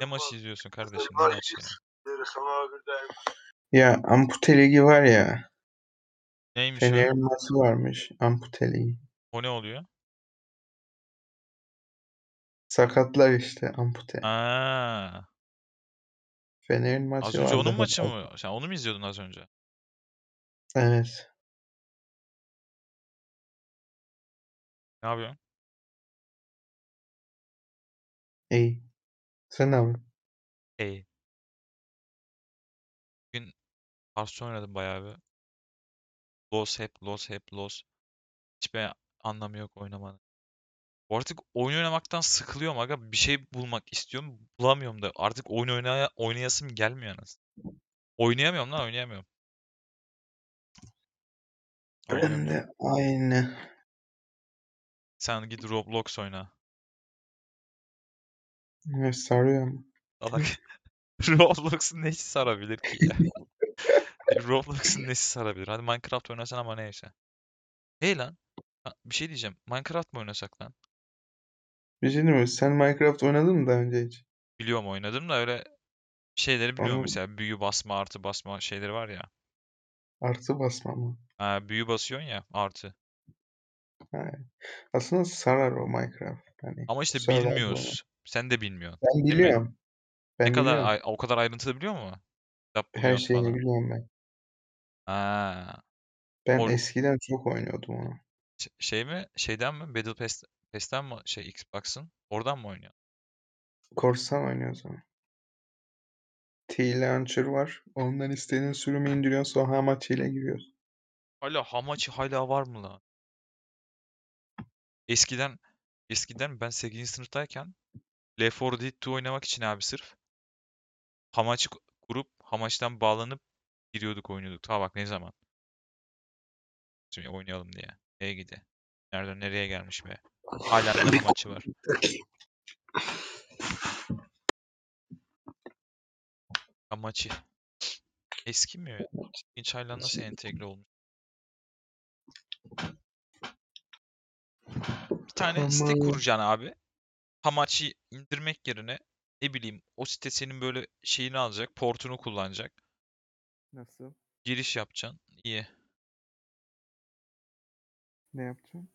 Ne maçı izliyorsun kardeşim? Ne maçı ya? Ya Ampute Ligi var ya. Neymiş o? Fener'in maçı varmış. Ampute Ligi. O ne oluyor? Sakatlar işte ampute. Aa, Fener'in maçı az önce vardı. onun maçı mı? Sen onu mu izliyordun az önce? Evet. Ne yapıyorsun? İyi. Sen ne yapıyorsun? İyi. Bugün Hearthstone oynadım bayağı bir. Loss hep, loss hep, loss. Hiçbir anlamı yok oynamanın. Artık oyun oynamaktan sıkılıyorum aga. Bir şey bulmak istiyorum. Bulamıyorum da. Artık oyun oynaya oynayasım gelmiyor anasını. Oynayamıyorum lan oynayamıyorum. Ben Oynayamıyorum. de aynı. Sen git Roblox oyna. Evet, sarıyorum. Salak. Roblox'un nesi sarabilir ki ya? Roblox'un nesi sarabilir? Hadi Minecraft oynasan ama neyse. Hey lan. ha, Bir şey diyeceğim. Minecraft mı oynasak lan? Bir şey diyeyim mi? Sen Minecraft oynadın mı daha önce hiç? Biliyorum oynadım da öyle şeyleri biliyorum Onu mesela. Büyü basma, artı basma şeyleri var ya. artı basma mı? Ha, büyü basıyorsun ya artı. Aslında sarar o Minecraft. Hani Ama işte survival oyunu. bilmiyoruz. Sen de bilmiyorsun. Ben Değil mi? biliyorum. Ne Ben kadar biliyorum. ay- o kadar ayrıntılı biliyor mu? Kitap Her buluyorsun şeyini falan. biliyorum ben. Ha. Ben Or eskiden çok oynuyordum onu. ş- şey mi? Şeyden mi? Battle Pass Pass'ten mi şey Xbox'ın? Oradan mı oynuyorsun? Korsan oynuyoruz ama. T-Launcher var. Ondan istediğin sürümü indiriyorsun sonra Hamachi ile giriyorsun. Hala Hamachi hala var mı lan? Eskiden eskiden ben 8. sınıftayken Left 4 Dead 2 oynamak için abi sırf ku- kurup Hamachi'den bağlanıp giriyorduk oynuyorduk. Ta bak ne zaman. Şimdi oynayalım diye. Neye gidi? Nereden nereye gelmiş be? Hala da Hamachi var. Hamachi. Eskimiyor ya. İlginç hala nasıl entegre olmuş? Bir tane site kuracaksın abi. Hamachi indirmek yerine ne bileyim o site senin böyle şeyini alacak, portunu kullanacak. nasıl? Giriş yapacaksın. İyi. Ne yapacaksın?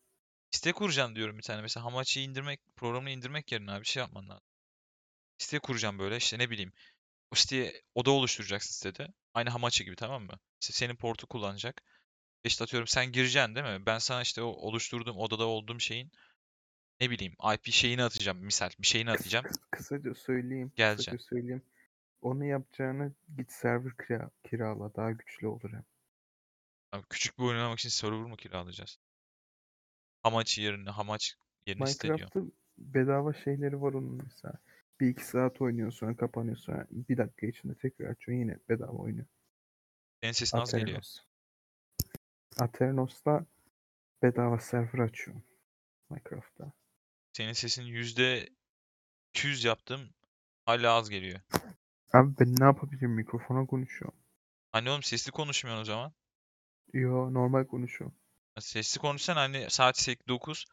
Site kuracaksın diyorum bir tane. Mesela Hamachi'yi indirmek, programını indirmek yerine abi bir şey yapman lazım. Site kuracağım böyle işte ne bileyim. O siteye oda oluşturacaksın sitede. Aynı Hamachi gibi tamam mı? İşte senin portu kullanacak. İşte atıyorum sen gireceksin değil mi? Ben sana işte o oluşturduğum odada olduğum şeyin ne bileyim IP şeyini atacağım misal. Bir şeyini atacağım. Kıs- kısaca söyleyeyim. Geleceksin. Kısaca söyleyeyim. Onu yapacağını git server kira- kirala daha güçlü olur hem. Abi küçük bir oyun oynamak için server mı kiralayacağız? Hamachi yerine Hamachi yerine. Minecraft'ta bedava şeyleri var onun mesela. Bir iki saat oynuyorsun sonra kapanıyor sonra bir dakika içinde tekrar açıyorsun yine bedava oynuyor. Senin sesin az geliyor. Aternos. Aternos'ta bedava server açıyor Minecraft'ta. Senin sesin yüzde 200 yaptım. Hala az geliyor. Abi ben ne yapabilirim mikrofona konuşuyorum. Hani oğlum sesli konuşmuyorsun o zaman. Yo normal konuşuyorum. Sesli konuşsan hani saat 8 9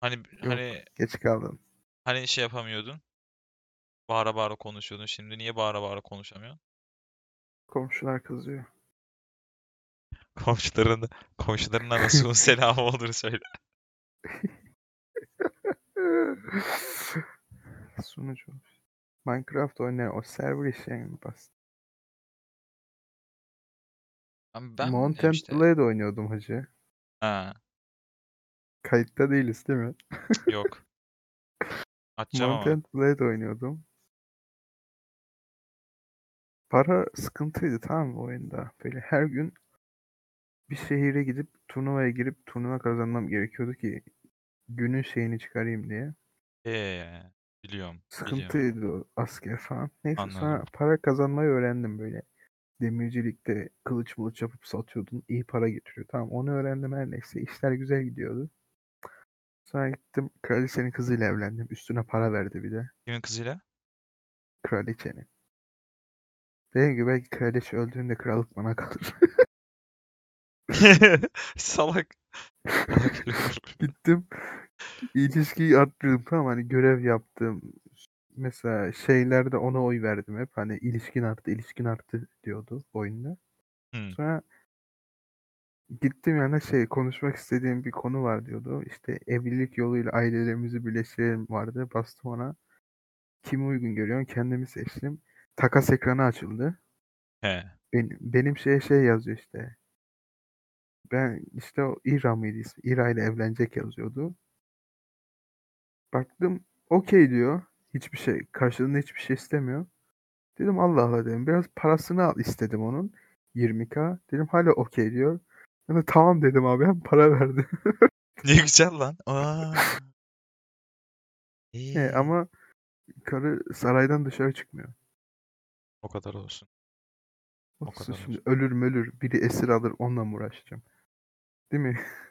hani Yok hani geç kaldım. hani şey yapamıyordun. Bağıra bağıra konuşuyordun. Şimdi niye bağıra bağıra konuşamıyorsun? Komşular kızıyor. Komşuların komşuların nasıl selamı olur söyle. Sunucu. Minecraft oynayan o server işi en basit. Ama ben Mount and işte. Blade oynuyordum hacı. Ha, Kayıtta değiliz değil mi? yok. Açacağım Mount ama. and Blade oynuyordum. Para sıkıntıydı tamam mı oyunda? Böyle her gün bir şehire gidip turnuvaya girip turnuva kazanmam gerekiyordu ki günün şeyini çıkarayım diye. Ee, biliyorum. Biliyorum. Sıkıntıydı o asker falan. Neyse sonra Anladım. para kazanmayı öğrendim böyle. Demircilikte kılıç mılıç yapıp satıyordun. iyi para getiriyor. Tamam onu öğrendim her neyse. İşler güzel gidiyordu. Sonra gittim kraliçenin kızıyla evlendim. Üstüne para verdi bir de. Kimin kızıyla? Kraliçenin. Dediğim gibi belki kraliçe öldüğünde krallık bana kalır. Salak. Salak herif. Gittim ilişkiyi arttırdım tamam hani görev yaptım. mesela şeylerde ona oy verdim hep. Hani ilişkin arttı, ilişkin arttı diyordu oyunda. Hımm. Sonra gittim yani şey konuşmak istediğim bir konu var diyordu. İşte evlilik yoluyla ailelerimizi birleştirelim vardı. Bastım ona. Kimi uygun görüyorsun? Kendimi seçtim. Takas ekranı açıldı. He. Benim, benim şeye şey yazıyor işte. Ben işte o İra mıydı ismi? İra ile evlenecek yazıyordu. Baktım okey diyor. Hiçbir şey karşılığında hiçbir şey istemiyor. Dedim Allah Allah dedim. Biraz parasını al istedim onun. 20k. Dedim hala okey diyor. Ben de tamam dedim abi. Hem para verdi. Ne güzel lan. A! He, İyi. ama karı saraydan dışarı çıkmıyor. O kadar olsun. O Olsun kadar şimdi olsun. ölür mölür. Biri esir alır onunla mı uğraşacağım? Değil mi?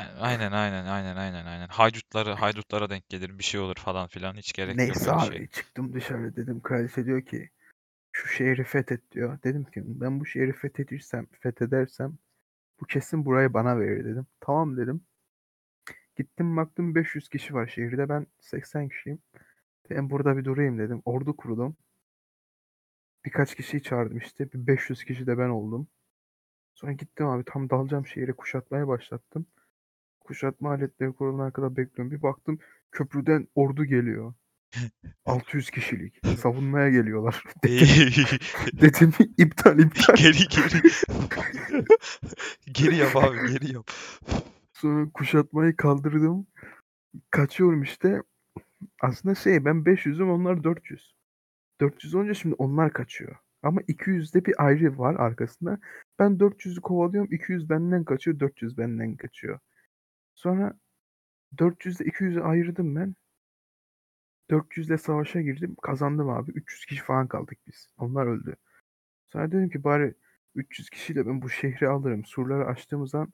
Yani aynen, aynen, aynen, aynen, aynen. Haydutları haydutlara denk gelir, bir şey olur falan filan. Hiç gerek yok Neyse öyle abi şeye. çıktım dışarı dedim. Kraliçe diyor ki şu şehri fethet diyor. Dedim ki ben bu şehri fethedirsem, fethedersem bu kesin burayı bana verir dedim. Tamam dedim. Gittim baktım 500 kişi var şehirde. Ben 80 kişiyim. Ben burada bir durayım dedim. Ordu kurdum. Birkaç kişiyi çağırdım işte. Bir 500 kişi de ben oldum. Sonra gittim abi tam dalacağım şehre kuşatmaya başlattım. Kuşatma aletleri kurulana kadar bekliyorum. Bir baktım köprüden ordu geliyor. 600 kişilik. Savunmaya geliyorlar. Dedim, iptal iptal. Geri geri. Geri yap abi, geri yap. Sonra kuşatmayı kaldırdım. Kaçıyorum işte. Aslında şey ben 500'üm onlar 400. 400 olunca şimdi onlar kaçıyor. Ama 200'de bir ayrı var arkasında. Ben 400'ü kovalıyorum. 200 benden kaçıyor. 400 benden kaçıyor. Sonra 400'de 200'ü ayırdım ben. 400'le savaşa girdim. Kazandım abi. 300 kişi falan kaldık biz. Onlar öldü. Sonra dedim ki bari 300 kişiyle ben bu şehri alırım. Surları açtığımız an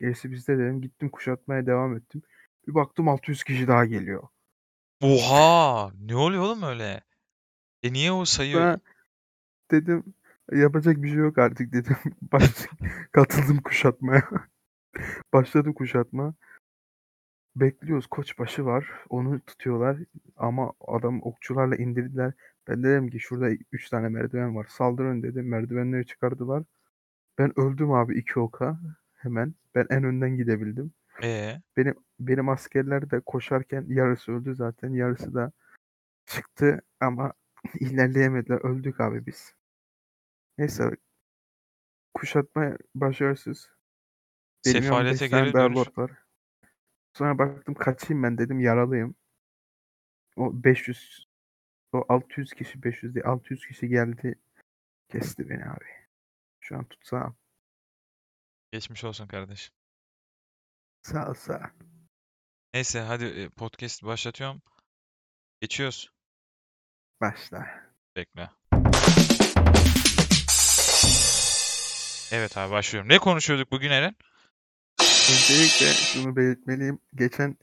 gerisi bizde dedim. Gittim kuşatmaya devam ettim. Bir baktım 600 kişi daha geliyor. Oha! Ne oluyor oğlum öyle? E niye o sayı Sonra dedim yapacak bir şey yok artık dedim. Baş, katıldım kuşatmaya. Başladım kuşatma. Bekliyoruz koçbaşı var. Onu tutuyorlar. Ama adam okçularla indirdiler. Ben dedim ki şurada 3 tane merdiven var. Saldırın dedim. Merdivenleri çıkardılar. Ben öldüm abi iki oka. Hemen. Ben en önden gidebildim. E Benim benim askerler de koşarken yarısı öldü zaten. Yarısı da çıktı ama ilerleyemediler. Öldük abi biz. Neyse. Kuşatma başarısız. Benim sefalete geri dönüş. var. Sonra baktım kaçayım ben dedim yaralıyım. O 500 o 600 kişi 500 değil 600 kişi geldi kesti beni abi. Şu an tutsam. Geçmiş olsun kardeşim. Sağ ol sağ ol. Neyse hadi e, podcast başlatıyorum. Geçiyoruz. Başla. Bekle. Evet abi başlıyorum. Ne konuşuyorduk bugün Eren? Öncelikle şunu belirtmeliyim. Geçen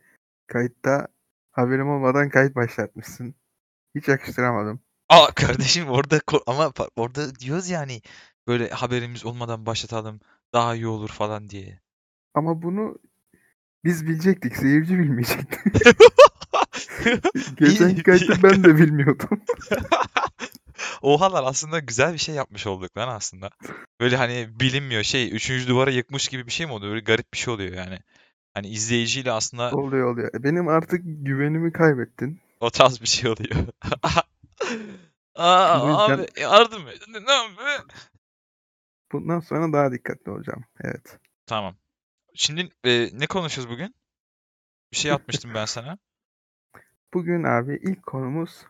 kayıtta haberim olmadan kayıt başlatmışsın. Hiç yakıştıramadım. Aa kardeşim orada ama orada diyoruz yani böyle haberimiz olmadan başlatalım daha iyi olur falan diye. Ama bunu biz bilecektik. Seyirci bilmeyecekti. Geçen kayıtta ben de bilmiyordum. Oha lan aslında güzel bir şey yapmış olduk lan aslında. Böyle hani bilinmiyor şey üçüncü duvara yıkmış gibi bir şey mi oluyor? Böyle garip bir şey oluyor yani. Hani izleyiciyle aslında oluyor oluyor. Benim artık güvenimi kaybettin. o tarz bir şey oluyor. Aa, yüzden- abi yardım et. Ne yapayım? Bundan sonra daha dikkatli olacağım. Evet. Tamam. Şimdi e, ne konuşuyoruz bugün? Bir şey atmıştım ben sana. Bugün abi ilk konumuz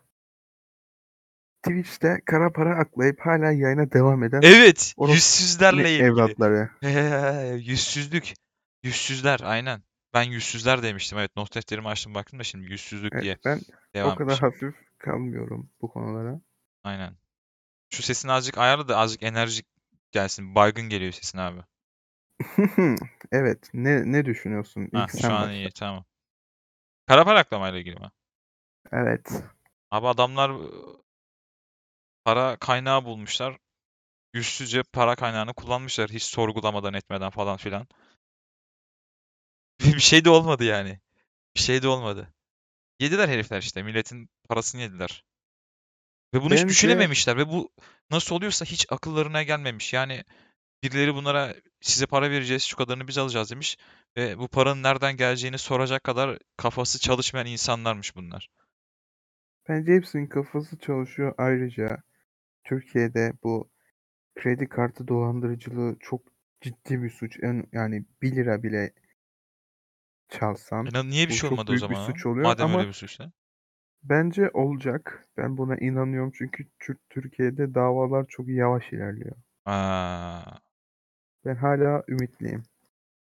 Twitch'te kara para aklayıp hala yayına devam eden Evet, yüzsüzlerle ilgili. evlatları. Yüzsüzlük. Yüzsüzler, aynen. Ben yüzsüzler demiştim. Evet, not defterimi açtım baktım da şimdi yüzsüzlük diye Evet, ben devam o kadar etmiş. hafif kalmıyorum bu konulara. Aynen. Şu sesini azıcık ayarla da azıcık enerjik gelsin. Baygın geliyor sesin abi. evet. Ne ne düşünüyorsun? İlk şu an başla. iyi, tamam. Kara para aklamayla ilgili mi? Evet. Abi adamlar para kaynağı bulmuşlar. Yüzsüzce para kaynağını kullanmışlar hiç sorgulamadan etmeden falan filan. Bir şey de olmadı yani. Bir şey de olmadı. Yediler herifler işte. Milletin parasını yediler. Ve bunu hiç Bence düşünememişler ve bu nasıl oluyorsa hiç akıllarına gelmemiş. Yani birileri bunlara size para vereceğiz, şu kadarını biz alacağız demiş ve bu paranın nereden geleceğini soracak kadar kafası çalışmayan insanlarmış bunlar. bence hepsinin kafası çalışıyor. Ayrıca Türkiye'de bu kredi kartı dolandırıcılığı çok ciddi bir suç. Yani 1 lira bile çalsan E, niye bir şey olmadı o büyük bir zaman? suç oluyor Madem ama öyle bir suçsa. bence olacak. Ben buna inanıyorum çünkü Türk Türkiye'de davalar çok yavaş ilerliyor. Aa, Ben hala ümitliyim.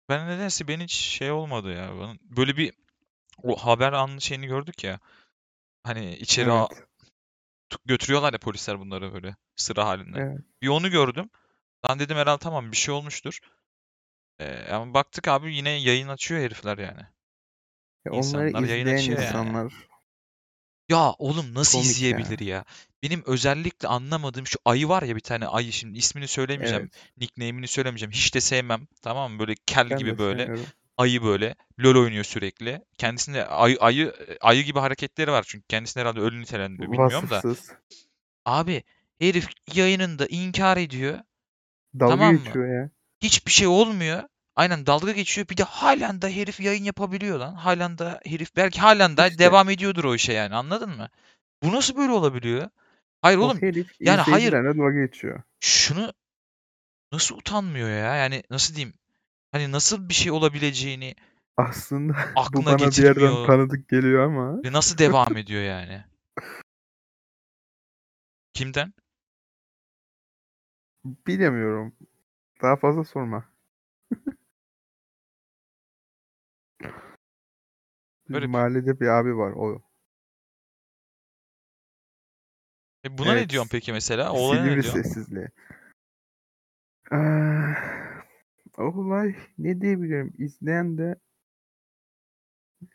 ben nedense ben hiç şey olmadı ya. Böyle bir o haber anlı şeyini gördük ya. Hani içeri Evet, götürüyorlar ya polisler bunları böyle sıra halinde. evet. Bir onu gördüm. Ben dedim herhalde tamam bir şey olmuştur. Ee, ama baktık abi yine yayın açıyor herifler yani. Ya onları İnsanlar yayın izleyen açıyor yani. insanlar Ya oğlum nasıl komik izleyebilir ya. ya? Benim özellikle anlamadığım şu ayı var ya bir tane ayı şimdi ismini söylemeyeceğim. Evet. Nickname'ini söylemeyeceğim. Hiç de sevmem. Tamam mı? Böyle kel Ben gibi böyle. sevmiyorum. Ayı böyle. LoL oynuyor sürekli. Kendisinde ayı, ayı, ayı gibi hareketleri var çünkü. Kendisini herhalde ölü nitelendiriyor. Bilmiyorum da. Vasıfsız. Abi herif yayınında inkar ediyor. Dalga Tamam mı? geçiyor ya. Hiçbir şey olmuyor. Aynen dalga geçiyor. Bir de halen da herif yayın yapabiliyor lan. Halen da herif belki halen da İşte. devam ediyordur o işe yani. Anladın mı? Bu nasıl böyle olabiliyor? Hayır O oğlum herif yani hayır izleyicilerle dalga geçiyor. şunu nasıl utanmıyor ya? Yani nasıl diyeyim? Hani nasıl bir şey olabileceğini Aslında bu aklına bana bir yerden getirmiyor tanıdık geliyor ama ve nasıl devam ediyor yani? Kimden? bilemiyorum. Daha fazla sorma. Bizim Garip. mahallede bir abi var. O E buna ne evet. diyorsun peki mesela? O olaya ne Silivri diyorsun? sessizliği. Ah, olay ne diyebilirim? İzleyen de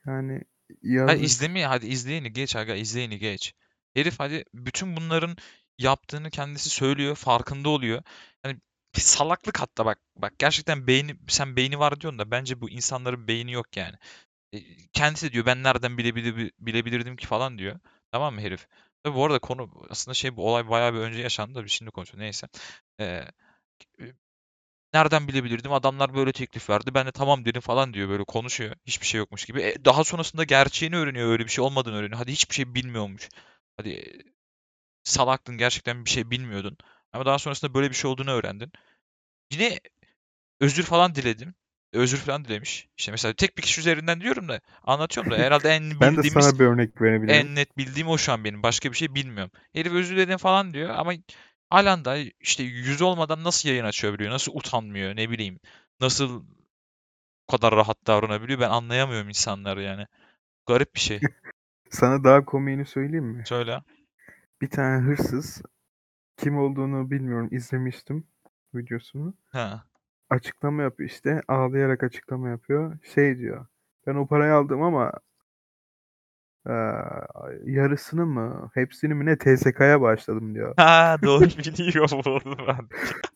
yani Hadi yazık. izlemeye hadi izleyeni geç aga izleyeni geç. Herif hadi bütün bunların yaptığını kendisi söylüyor, farkında oluyor. Hani bir salaklık hatta bak bak gerçekten beyni sen beyni var diyorsun da bence bu insanların beyni yok yani. E, kendisi diyor ben nereden bilebilir, bilebilirdim ki falan diyor. Tamam mı herif? Tabii bu arada konu aslında şey bu olay bayağı bir önce yaşandı da biz şimdi konuşuyoruz. Neyse. Ee, nereden bilebilirdim? Adamlar böyle teklif verdi. Ben de tamam dedim falan diyor böyle konuşuyor. Hiçbir şey yokmuş gibi. E, daha sonrasında gerçeğini öğreniyor. Öyle bir şey olmadığını öğreniyor. Hadi hiçbir şey bilmiyormuş. Hadi e, salaktın gerçekten bir şey bilmiyordun. Ama daha sonrasında böyle bir şey olduğunu öğrendin. Yine özür falan diledim. Özür falan dilemiş. İşte mesela tek bir kişi üzerinden diyorum da anlatıyorum da herhalde en Ben de bildiğimiz sana bir örnek verebilirim. en net bildiğim o şu an benim. Başka bir şey bilmiyorum. Herif özür diledim falan diyor ama halen da işte yüz olmadan nasıl yayın açabiliyor? Nasıl utanmıyor? Ne bileyim. Nasıl bu kadar rahat davranabiliyor? Ben anlayamıyorum insanları yani. Garip bir şey. Sana daha komiğini söyleyeyim mi? Söyle. Bir tane hırsız kim olduğunu bilmiyorum izlemiştim videosunu. Ha. Açıklama yapıyor işte ağlayarak açıklama yapıyor. Şey diyor ben o parayı aldım ama eee, yarısını mı hepsini mi ne TSK'ya başladım diyor. Ha doğru biliyorum bunu ben.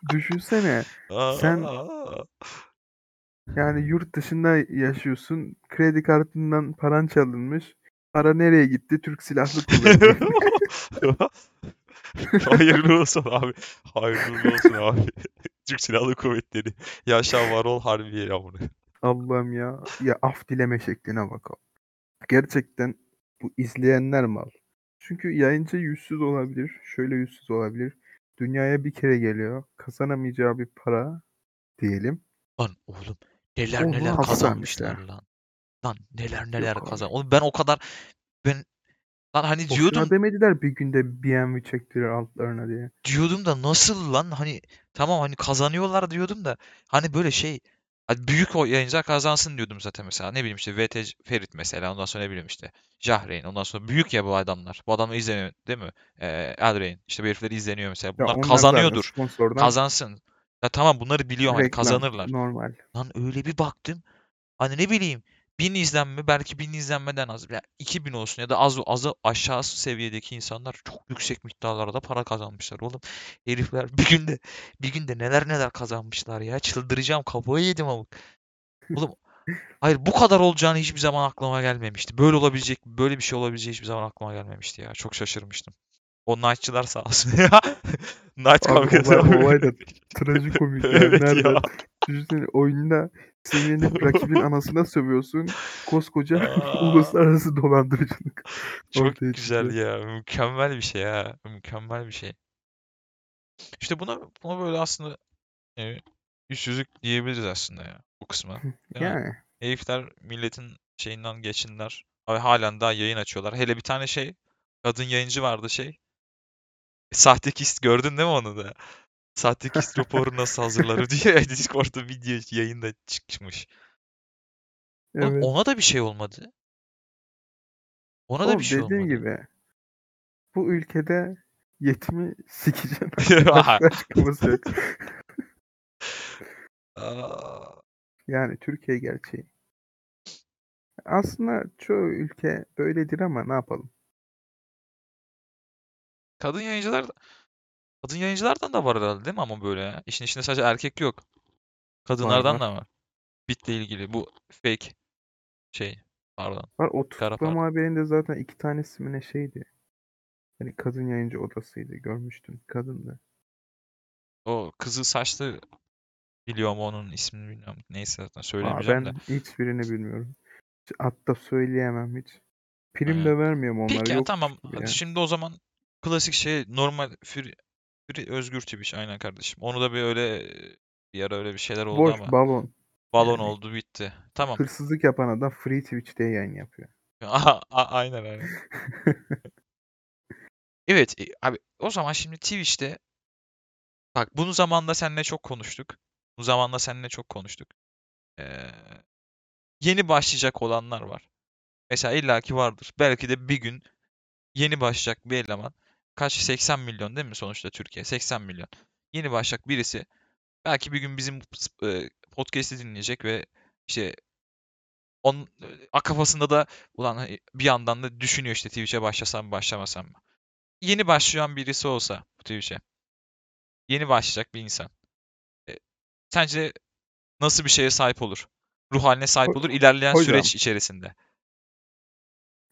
Düşünsene sen Aa. yani yurt dışında yaşıyorsun kredi kartından paran çalınmış. Para nereye gitti? Türk Silahlı Kuvvetleri. Hayırlı olsun abi. Hayırlı olsun abi. Türk Silahlı Kuvvetleri. Yaşa var ol harbiye yavru. Allah'ım ya. Ya af dileme şekline bak. Gerçekten bu izleyenler mal. Çünkü yayıncı yüzsüz olabilir. Şöyle yüzsüz olabilir. Dünyaya bir kere geliyor. Kazanamayacağı bir para diyelim. Lan oğlum neler Onu neler kazanmışlar lan. Lan neler neler Yok kazan. Oğlum ben o kadar ben lan hani diyordum Boşuna demediler bir günde BMW çektirir altlarına diye. diyordum da nasıl lan hani tamam hani kazanıyorlar diyordum da hani böyle şey hani büyük o yayıncılar kazansın diyordum zaten mesela. Ne bileyim işte VT Ferit mesela ondan sonra ne bileyim işte Jahreyn ondan sonra büyük ya bu adamlar. Bu adamı izleniyor değil mi? Ee, Elreyn işte bu herifler izleniyor mesela. Bunlar onlar zaten kazanıyordur sponsordan kazansın. Ya tamam bunları biliyorum hani reklam kazanırlar. normal. lan öyle bir baktım. Hani ne bileyim 1000 izlenme belki 1000 izlenmeden az ya 2000 olsun ya da az az aşağı seviyedeki insanlar çok yüksek miktarlarda para kazanmışlar oğlum. Herifler bir günde bir günde neler neler kazanmışlar ya. Çıldıracağım kafayı yedim amık. Oğlum Hayır bu kadar olacağını hiçbir zaman aklıma gelmemişti. Böyle olabilecek, böyle bir şey olabileceği hiçbir zaman aklıma gelmemişti ya. Çok şaşırmıştım. O Knight'çılar sağ olsun ya. Knight kavgası. olay, olay da trajikomik. Evet ya. Düşünsene oyunda senin rakibin anasına sövüyorsun. Koskoca uluslararası dolandırıcılık. Çok ortaya güzel çıkıyor. ya. Mükemmel bir şey ya. Mükemmel bir şey. İşte buna, buna böyle aslında e, yüzsüzlük diyebiliriz aslında ya bu kısma. Yani Herifler milletin şeyinden geçinler. Abi halen daha yayın açıyorlar. Hele bir tane şey kadın yayıncı vardı şey. Sahtekist gördün değil mi onu da? Sahtekist raporu nasıl hazırlanır diye Discord'da video yayında çıkmış. Oğlum evet. ona da bir şey olmadı. Ona da Oğlum bir şey dediğim olmadı. gibi bu ülkede yetimi sikeceğim. Yok. Yani Türkiye gerçeği. Aslında çoğu ülke böyledir ama ne yapalım? Kadın yayıncılar da- kadın yayıncılardan da var herhalde değil mi ama böyle ya? İşin içinde sadece erkek yok. Kadınlardan var. da var. Bitle ilgili bu fake şey pardon. Var o Kara tutuklama haberinde zaten iki tanesi mi ne şeydi? Hani kadın yayıncı odasıydı görmüştüm. Kadındı. O kızıl saçlı biliyorum onun ismini bilmiyorum. Neyse zaten Aa, söylemeyeceğim ben de. hiçbirini bilmiyorum. Hatta söyleyemem hiç. Prim Aynen. de vermiyorum onlara. Peki ya Yokmuş tamam. gibi Hadi şimdi o zaman klasik şey normal Free Özgür Twitch aynen kardeşim. Onu da bir öyle bir ara öyle bir şeyler oldu Boş ama balon. balon yani. oldu bitti. Tamam. Hırsızlık yapan adam Free Twitch'te yayın yapıyor. A- aynen aynen. Evet e, abi o zaman şimdi Twitch'te bak bunu zamanla seninle çok konuştuk. Bu zamanla seninle çok konuştuk. Ee, yeni başlayacak olanlar var. Mesela illaki vardır. Belki de bir gün yeni başlayacak bir eleman. Kaç? 80 milyon değil mi sonuçta Türkiye? 80 milyon. Yeni başlayacak birisi belki bir gün bizim e, podcast'i dinleyecek ve işte onun e, kafasında da ulan e, bir yandan da düşünüyor işte Twitch'e başlasam mı başlamasam mı? Yeni başlayan birisi olsa bu Twitch'e. Yeni başlayacak bir insan. E, sence nasıl bir şeye sahip olur? Ruh haline sahip olur ilerleyen hocam. süreç içerisinde.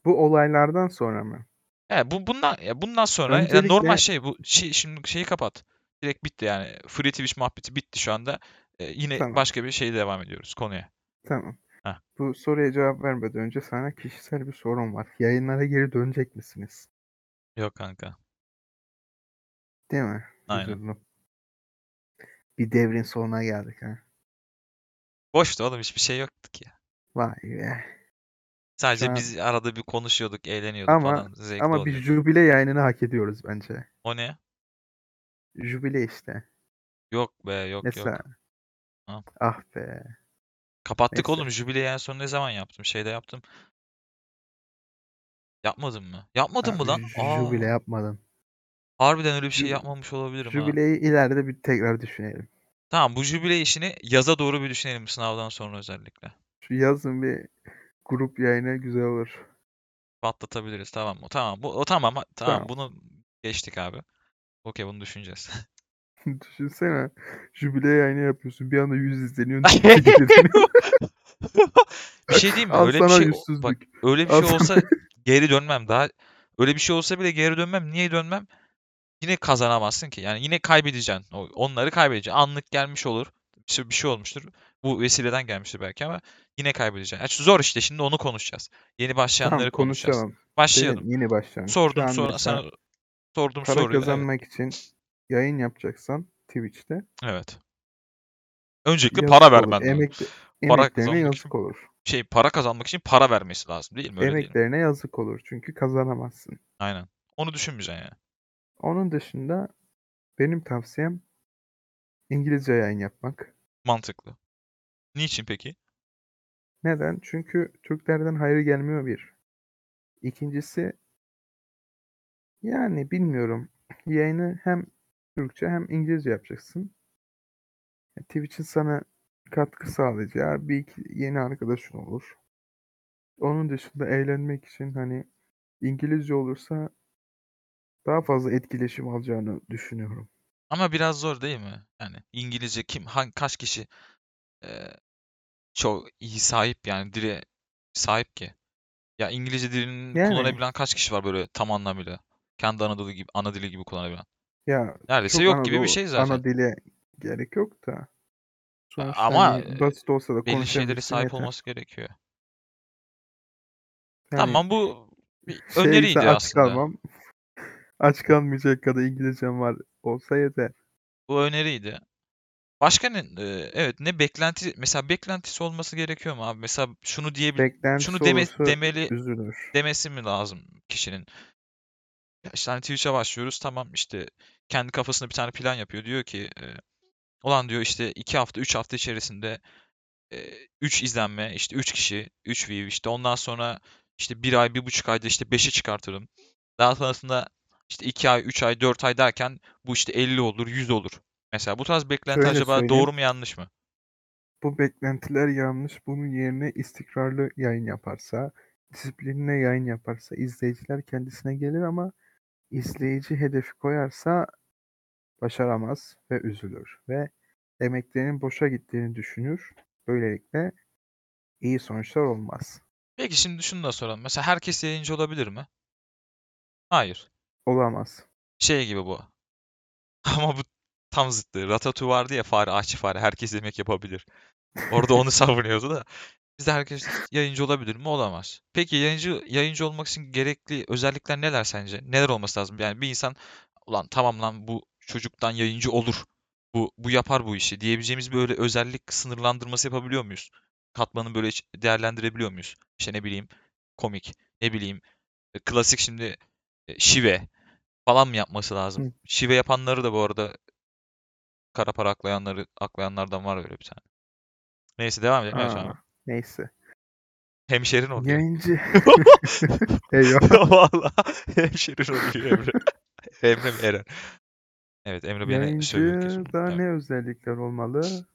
Bu olaylardan sonra mı? Evet, bu bundan ya bundan sonra ya normal şey bu şey şimdi şeyi kapat. Direkt bitti yani. Free Twitch muhabbeti bitti şu anda. E, yine Tamam. başka bir şeye devam ediyoruz konuya. tamam. Heh. Bu soruya cevap vermeden önce sana kişisel bir sorum var. Yayınlara geri dönecek misiniz? Yok kanka. Değil mi? Aynen. Üzüldüm. Bir devrin sonuna geldik ha. Boştu oğlum hiçbir şey yoktu ki. Vay be. Sadece an- biz arada bir konuşuyorduk, eğleniyorduk Ama falan. Zevkli ama bir oluyordu. jubile yayınını hak ediyoruz bence. O ne? Jubile işte. Yok be yok Mesela. yok. Ha. Ah be. Kapattık Neyse. oğlum. Jübileyi en son ne zaman yaptım? Şeyde yaptım. Yapmadım mı? Yapmadım mı Abi, lan? Aa, Jubile yapmadın. harbiden öyle bir şey Ju- yapmamış olabilirim ha. Jubileyi ileride bir tekrar düşünelim. Tamam bu jübile işini yaza doğru bir düşünelim sınavdan sonra özellikle. Şu yazın bir grup yayını güzel olur. Patlatabiliriz tamam mı? Tamam bu o tamam tamam Tamam. bunu geçtik abi. Okey bunu düşüneceğiz. Düşünsene. Jubile yayını yapıyorsun. Bir anda yüz izleniyorsun. Bir şey diyeyim mi? Öyle bir şey o- bak yüzsüzlük. öyle bir şey olsa geri dönmem daha öyle bir şey olsa bile geri dönmem. Niye dönmem? Yine kazanamazsın ki. Yani yine kaybedeceksin. Onları kaybedeceksin. Anlık gelmiş olur. Bir şey, bir şey olmuştur. Bu vesileden gelmiştir belki ama yine kaybedeceksin. Yani zor işte şimdi onu konuşacağız. Yeni başlayanları Tamam konuşacağız. konuşalım. Başlayalım. Senin yeni. Şu Sordum sonra sana sordum para soruyu. Evet. kazanmak için yayın yapacaksan Twitch'te evet. Öncelikle yazık para vermen lazım. Emekli, Para emeklerine kazanmak için yazık olur. şey para kazanmak için para vermesi lazım değil mi? Öyle değil mi? Emeklerine yazık olur. Çünkü kazanamazsın. Aynen. Onu düşünmeyeceksin yani. Onun dışında benim tavsiyem İngilizce yayın yapmak. Mantıklı. Niçin peki? Neden? Çünkü Türklerden hayır gelmiyor bir. İkincisi yani bilmiyorum. Yayını hem Türkçe hem İngilizce yapacaksın. E, Twitch'in sana katkı sağlayacağı bir iki yeni arkadaşın olur. Onun dışında eğlenmek için hani İngilizce olursa daha fazla etkileşim alacağını düşünüyorum. Ama biraz zor değil mi? Yani İngilizce kim, hangi, kaç kişi eee, çok iyi sahip yani dile sahip ki. Ya İngilizce dilini Yani. kullanabilen kaç kişi var böyle tam anlamıyla? Kendi Anadolu gibi, ana dili gibi kullanabilen. Ya Neredeyse çok yok gibi bir Anadolu şey zaten. ana dile gerek yok da. Sonuçta ama, hani basit olsa da Belli şeylere konuşabilsin sahip yeter. olması gerekiyor. Yani Tamam bu bir şeyse öneriydi aç aslında. kalmam. Aç kalmayacak kadar İngilizcem var olsa yeter. Bu öneriydi. Başka ne? e, Evet ne beklenti mesela beklentisi olması gerekiyor mu abi? Mesela şunu diyebil Beklentisi şunu deme, demeli üzülür. demesi mi lazım kişinin? Ya işte hani Twitch'e başlıyoruz tamam işte kendi kafasında bir tane plan yapıyor. Diyor ki e, ulan diyor işte 2 hafta 3 hafta içerisinde 3 izlenme işte 3 kişi 3 view işte ondan sonra işte 1 ay 1,5 ayda işte 5'e çıkartırım. Daha sonrasında işte 2 ay 3 ay 4 ay derken bu işte 50 olur 100 olur. Mesela bu tarz beklenti Şöyle acaba söyleyeyim. doğru mu yanlış mı? Bu beklentiler yanlış. Bunun yerine istikrarlı yayın yaparsa, disiplinle yayın yaparsa izleyiciler kendisine gelir ama izleyici hedefi koyarsa başaramaz ve üzülür ve emeklerinin boşa gittiğini düşünür. Böylelikle iyi sonuçlar olmaz. Peki şimdi şunu da soralım. Mesela herkes yayıncı olabilir mi? Hayır. Olamaz. Şey gibi bu. Ama bu tam zıttı. Ratatouille vardı ya fare, aşçı fare. Herkes yemek yapabilir. Orada onu savunuyordu da. Bizde herkes yayıncı olabilir mi? Olamaz. Peki yayıncı yayıncı olmak için gerekli özellikler neler sence? Neler olması lazım? Yani bir insan ulan tamam lan bu çocuktan yayıncı olur. Bu bu yapar bu işi diyebileceğimiz böyle özellik sınırlandırması yapabiliyor muyuz? Katmanı böyle değerlendirebiliyor muyuz? İşte ne bileyim komik, ne bileyim e, klasik şimdi e, şive falan mı yapması lazım? Hı. Şive yapanları da bu arada kara para aklayanları aklayanlardan var öyle bir tane. Neyse devam edelim. Aa, neyse. Hemşerin oluyor. Yayıncı. Eyvah. Valla hemşerin oluyor Emre. Emre mi Eren? Evet Emre beni. Yayıncıda Evet. ne özellikler olmalı?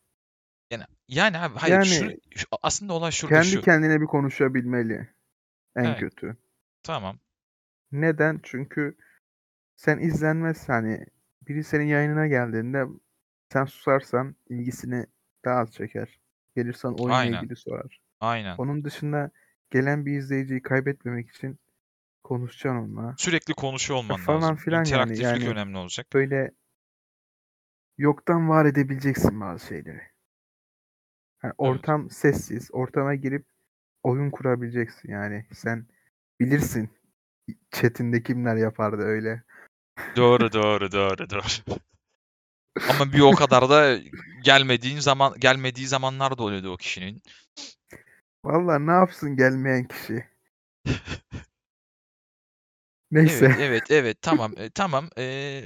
Yani, yani abi hayır şu, Yani şu- aslında olay şurada Kendi şu. kendine bir konuşabilmeli. En Evet. kötü. Tamam. Neden? Çünkü sen izlenmezsen hani biri senin yayınına geldiğinde sen susarsan ilgisini daha az çeker. Gelirsen oyunla Aynen. ilgili sorar. Aynen. Onun dışında gelen bir izleyiciyi kaybetmemek için konuşacaksın onunla. Sürekli konuşuyor olman falan lazım. filan yani. Yani önemli olacak. böyle yoktan var edebileceksin bazı şeyleri. Yani ortam sessiz. Ortama girip oyun kurabileceksin yani. Sen bilirsin chatinde kimler yapardı öyle. Doğru doğru doğru doğru. Ama bir o kadar da gelmediğin zaman gelmediği zamanlar da oluyordu o kişinin. Vallahi ne yapsın gelmeyen kişi. Neyse. Evet evet evet tamam e, tamam. E,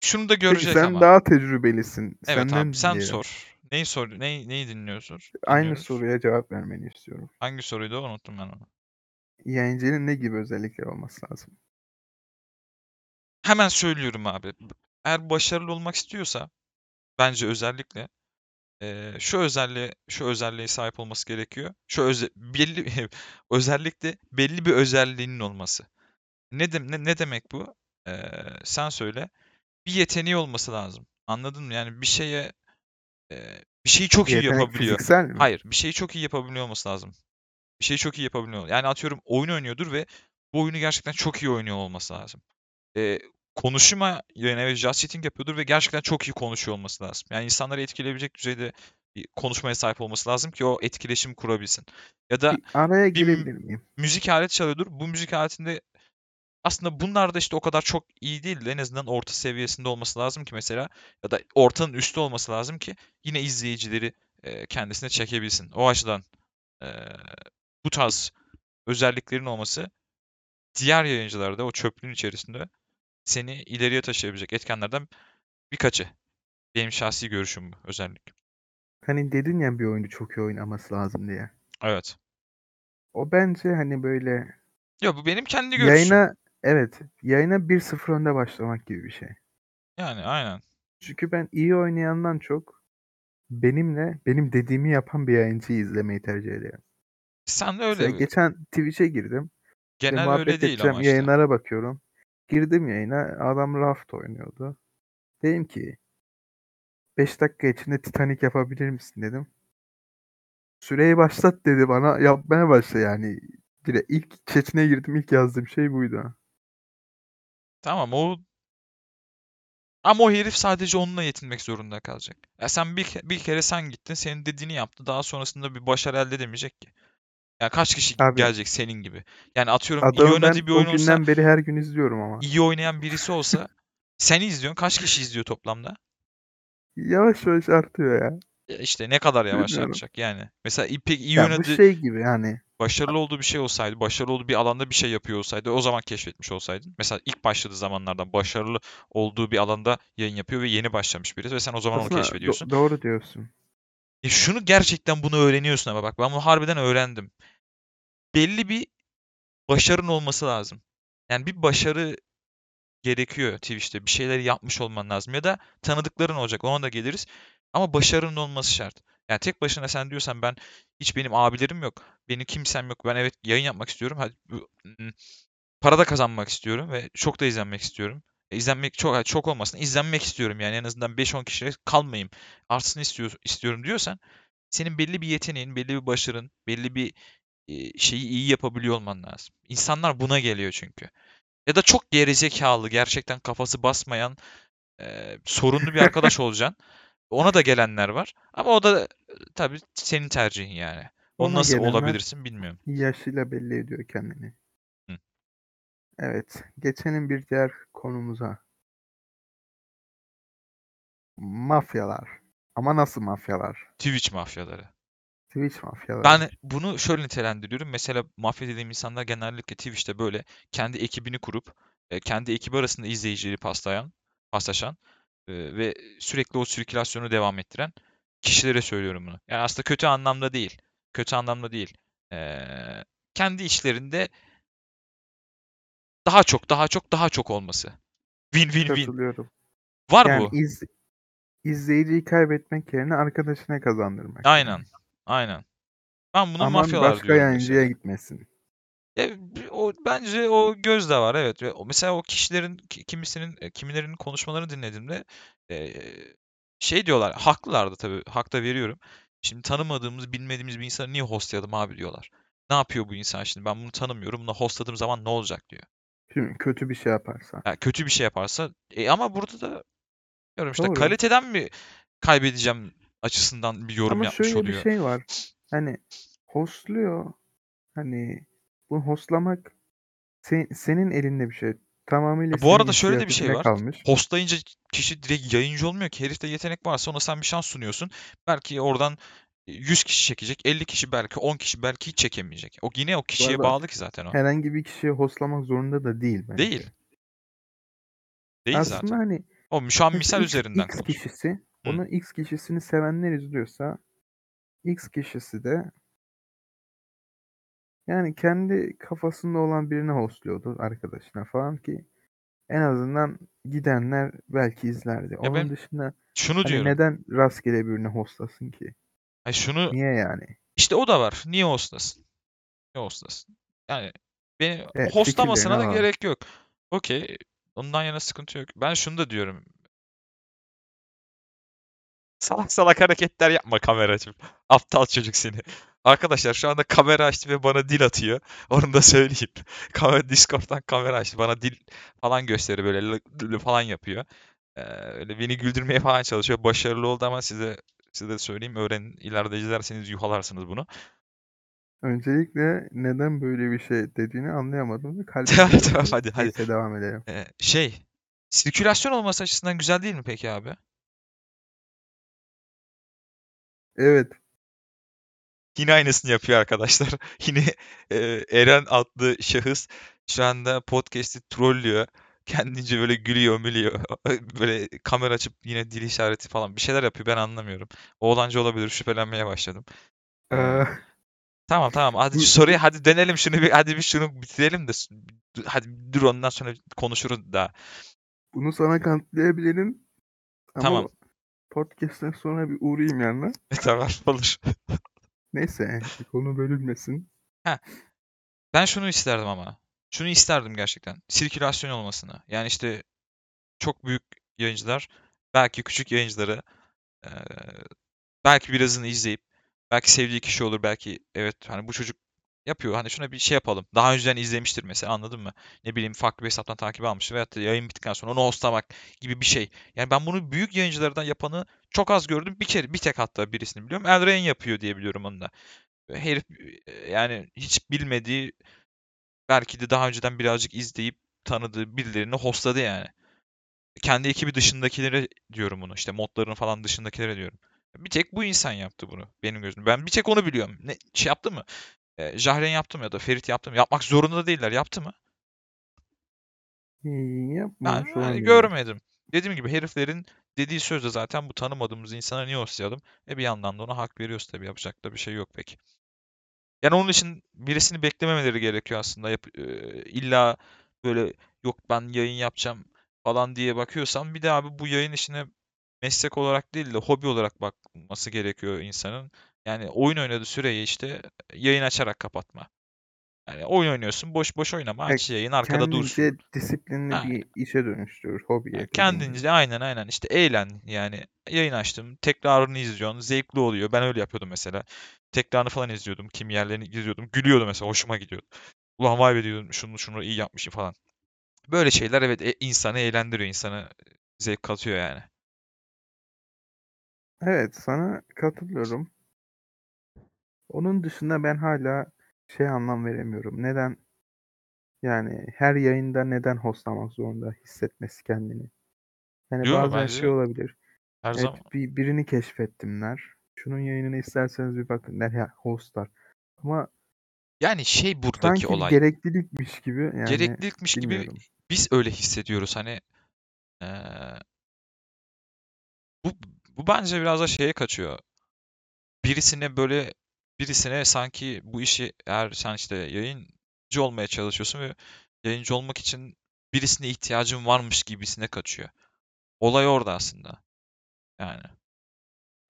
şunu da Peki göreceğiz sen ama. daha tecrübelisin. Evet Senden abi sen dinleyelim. sor. Neyi sor? Neyi, neyi dinliyorsun? Aynı Dinliyoruz. soruya cevap vermeni istiyorum. Hangi soruydu o? unuttum ben onu. Yayıncının ne gibi özellikler olması lazım? Hemen söylüyorum abi. Eğer başarılı olmak istiyorsa bence özellikle eee, şu özelliğe şu özelliğe sahip olması gerekiyor. Şu öze, belli özellikle belli bir özelliğinin olması. Ne de, ne, ne demek bu? Eee, sen söyle. Bir yeteneği olması lazım. Anladın mı? Yani bir şeye eee, bir şeyi çok iyi Yetenek yapabiliyor. fiziksel mi? Hayır, bir şeyi çok iyi yapabiliyor olması lazım. Bir şeyi çok iyi yapabiliyor. Yani atıyorum oyun oynuyordur ve bu oyunu gerçekten çok iyi oynuyor olması lazım. Eee, konuşma yani evet just chatting yapıyordur ve gerçekten çok iyi konuşuyor olması lazım. Yani insanları etkileyebilecek düzeyde bir konuşmaya sahip olması lazım ki o etkileşim kurabilsin. Ya da araya girebilir miyim? müzik aleti çalıyordur. Bu müzik aletinde aslında bunlar da işte o kadar çok iyi değil de en azından orta seviyesinde olması lazım ki mesela ya da ortanın üstü olması lazım ki yine izleyicileri kendisine çekebilsin. O açıdan bu tarz özelliklerin olması diğer yayıncılarda o çöplüğün içerisinde seni ileriye taşıyabilecek etkenlerden birkaçı. Benim şahsi görüşüm bu özellik. Hani dedin ya bir oyuncu çok iyi oynaması lazım diye. Evet. O bence hani böyle Ya bu benim kendi görüşüm. yayına evet yayına 1-0 önde başlamak gibi bir şey. Yani aynen. Çünkü ben iyi oynayandan çok benimle benim dediğimi yapan bir yayıncıyı izlemeyi tercih ediyorum. Sen de Mesela öyle. geçen Twitch'e girdim. Genel öyle değil ama işte. yayınlara bakıyorum. Girdim yayına adam Raft oynuyordu. Dedim ki 5 dakika içinde Titanic yapabilir misin dedim. Süreyi başlat dedi bana. Yapmaya başla yani. Direkt ilk chatine girdim. ilk yazdığım şey buydu. Tamam o ama o herif sadece onunla yetinmek zorunda kalacak. Ya sen bir, bir kere sen gittin, senin dediğini yaptı. Daha sonrasında bir başarı elde edemeyecek ki. Yani kaç kişi Abi gelecek senin gibi? Yani atıyorum iyi adamı oynadığı bir oyun olsa, günden beri her gün izliyorum ama. iyi oynayan birisi olsa seni izliyorsun. Kaç kişi izliyor toplamda? Yavaş yavaş artıyor ya. Ya işte ne kadar yavaş Bilmiyorum. artacak yani. Mesela iyi- pek iyi Ya bu şey gibi yani. başarılı olduğu bir şey olsaydı, başarılı olduğu bir alanda bir şey yapıyor olsaydı o zaman keşfetmiş olsaydın. Mesela ilk başladığı zamanlardan başarılı olduğu bir alanda yayın yapıyor ve yeni başlamış birisi ve sen o zaman onu Aslında do- keşfediyorsun. doğru diyorsun. E şunu gerçekten bunu öğreniyorsun ama bak ben bunu harbiden öğrendim. Belli bir başarın olması lazım. Yani bir başarı gerekiyor Twitch'te. Bir şeyleri yapmış olman lazım. Ya da tanıdıkların olacak. Ona da geliriz. Ama başarının olması şart. Yani tek başına sen diyorsan ben hiç benim abilerim yok. Benim kimsem yok. Ben evet yayın yapmak istiyorum. Hadi para da kazanmak istiyorum ve çok da izlenmek istiyorum. İzlenmek çok çok olmasın. izlenmek istiyorum yani en azından 5-10 kişiye kalmayayım. Artsın istiyor, istiyorum diyorsan senin belli bir yeteneğin, belli bir başarın, belli bir e, şeyi iyi yapabiliyor olman lazım. İnsanlar buna geliyor çünkü. Ya da çok gerizekalı, gerçekten kafası basmayan, e, sorunlu bir arkadaş olacaksın. Ona da gelenler var. Ama o da e, tabii senin tercihin yani. Onu Ona nasıl gelenler olabilirsin bilmiyorum. yaşıyla belli ediyor kendini. Evet. Geçelim bir diğer konumuza. Mafyalar. Ama nasıl mafyalar? Twitch mafyaları. Twitch mafyaları. Ben bunu şöyle nitelendiriyorum. Mesela mafya dediğim insanlar genellikle Twitch'te böyle kendi ekibini kurup e, kendi ekibi arasında izleyicileri paslayan, paslaşan e, ve sürekli o sirkülasyonu devam ettiren kişilere söylüyorum bunu. Yani aslında kötü anlamda değil. Kötü anlamda değil. E, kendi işlerinde daha çok, daha çok, daha çok olması. Win win win. Var Yani bu. iz, izleyiciyi kaybetmek yerine arkadaşına kazandırmak. Aynen. Aynen. Ben buna Aman mafyalar başka diyorum yayıncıya gitmesin. B- o bence o göz de var evet. Mesela o kişilerin ki- kimisinin e, kimilerinin konuşmalarını dinlediğimde e, şey diyorlar. Haklılardı tabii. Hak da veriyorum. Şimdi tanımadığımız, bilmediğimiz bir insanı niye hostlayalım abi diyorlar. Ne yapıyor bu insan şimdi? Ben bunu tanımıyorum. Bunu hostladığım zaman ne olacak diyor. Şimdi kötü bir şey yaparsa. Ha, kötü bir şey yaparsa e, ama burada da diyorum işte Doğru. kaliteden mi kaybedeceğim açısından bir yorum Ama yapmış şöyle bir oluyor. şey var. Hani hostluyor. Hani bu hostlamak se- senin elinde bir şey. Tamamıyla Ya bu arada şöyle de bir şey var. kalmış. Hostlayınca kişi direkt yayıncı olmuyor ki. Herifte yetenek varsa ona sen bir şans sunuyorsun. Belki oradan 100 kişi çekecek, 50 kişi belki, 10 kişi belki hiç çekemeyecek. O yine o kişiye arada bağlı ki zaten o. herhangi bir kişiyi hostlamak zorunda da değil bence. Değil. Değil Aslında zaten. hani O şu an misal X, üzerinden X konuş. kişisi Hı. onu X kişisini sevenler izliyorsa X kişisi de yani kendi kafasında olan birine hostluyordur arkadaşına falan ki en azından gidenler belki izlerdi. Ya Onun ben dışında şunu hani diyorum. neden rastgele birine hostlasın ki? Ay şunu Niye yani? işte o da var. Niye hostlasın? Niye hostlasın? Yani beni Evet fikirlerini hostlamasına da alalım. gerek yok. Okey. Ondan yana sıkıntı yok. Ben şunu da diyorum. Salak salak hareketler yapma kameracığım. Aptal çocuk seni. Arkadaşlar şu anda kamera açtı ve bana dil atıyor. Onu da söyleyeyim. Kamera, Discord'dan kamera açtı. Bana dil falan gösteriyor böyle lı- lı falan yapıyor. Ee, öyle beni güldürmeye falan çalışıyor. Başarılı oldu ama size size de söyleyeyim. Öğrenin. İleride izlerseniz yuhalarsınız bunu. Öncelikle neden böyle bir şey dediğini anlayamadım kalbim Tamam hadi hadi. Neyse devam edelim. Ee, şey. Sirkülasyon olması açısından güzel değil mi peki abi? Evet. Yine aynısını yapıyor arkadaşlar. Yine e, Eren adlı şahıs şu anda podcast'i trollüyor. Kendince böyle gülüyor, mülüyor. Böyle kamera açıp yine dil işareti falan bir şeyler yapıyor. Ben anlamıyorum. Oğlancı olabilir. Şüphelenmeye başladım. Ee, tamam tamam. Hadi soruya hadi dönelim şunu bir hadi bir şunu bitirelim de hadi dur ondan sonra konuşuruz daha. bunu sana kanıtlayabilirim ama Tamam. podcast'ten sonra bir uğrayayım yanına. Tamam olur. Neyse konu bölünmesin. Heh. Ben şunu isterdim ama. Şunu isterdim gerçekten. Sirkülasyon olmasını. Yani işte çok büyük yayıncılar belki küçük yayıncıları eee, belki birazını izleyip Belki sevdiği kişi olur. Belki evet hani bu çocuk yapıyor. Hani şuna bir şey yapalım. Daha önceden izlemiştir mesela anladın mı? Ne bileyim farklı bir hesaptan takip almıştır. Veyahut da yayın bittikten sonra onu hostlamak gibi bir şey. Yani ben bunu büyük yayıncılardan yapanı çok az gördüm. Bir kere bir tek hatta birisini biliyorum. Elrain yapıyor diye biliyorum onu da. Herif e, yani hiç bilmediği belki de daha önceden birazcık izleyip tanıdığı birilerini hostladı yani. Kendi ekibi dışındakilere diyorum bunu. İşte modların falan dışındakilere diyorum. Bir tek bu insan yaptı bunu benim gözümde. Ben bir tek onu biliyorum. Ne şey yaptı mı? E, Jahren yaptı mı ya da Ferit yaptı mı? Yapmak zorunda da değiller. Yaptı mı? Ben yapmamış yani olabilir. görmedim. Dediğim gibi heriflerin dediği sözde zaten bu tanımadığımız insana niye hostlayalım? E bir yandan da ona hak veriyoruz tabii. Yapacak da bir şey yok pek. Yani onun için birisini beklememeleri gerekiyor aslında. Yap, e, illa böyle yok ben yayın yapacağım falan diye bakıyorsam bir de abi bu yayın işine meslek olarak değil de hobi olarak bakması gerekiyor insanın. Yani oyun oynadığı süreyi işte yayın açarak kapatma. Yani oyun oynuyorsun boş boş oynama aç yayın arkada dursun. Kendince disiplinli Ha, bir işe dönüştür hobiye yani kendince aynen aynen işte eğlen yani yayın açtım tekrarını izliyorsun zevkli oluyor. Ben öyle yapıyordum mesela. Tekrarını falan izliyordum. Kim yerlerini izliyordum. Gülüyordum mesela hoşuma gidiyordu. Ulan vay be diyordum şunu şunu iyi yapmışım falan. Böyle şeyler evet e, insanı eğlendiriyor, insana zevk katıyor yani. Evet sana katılıyorum. Onun dışında ben hala şey anlam veremiyorum. Neden yani her yayında neden hostlamak zorunda hissetmesi kendini? Yani Yo bazen şey bence olabilir. her Evet zaman bir, birini keşfettimler. Şunun yayınını isterseniz bir bakın der ya hostlar. Ama yani şey buradaki sanki olay. gereklilikmiş gibi yani Gereklilikmiş gibi bilmiyorum. biz öyle hissediyoruz hani eee, bu bu bence biraz da şeye kaçıyor. Birisine böyle birisine sanki bu işi eğer sen işte yayıncı olmaya çalışıyorsun ve yayıncı olmak için birisine ihtiyacın varmış gibisine kaçıyor. Olay orada aslında. Yani.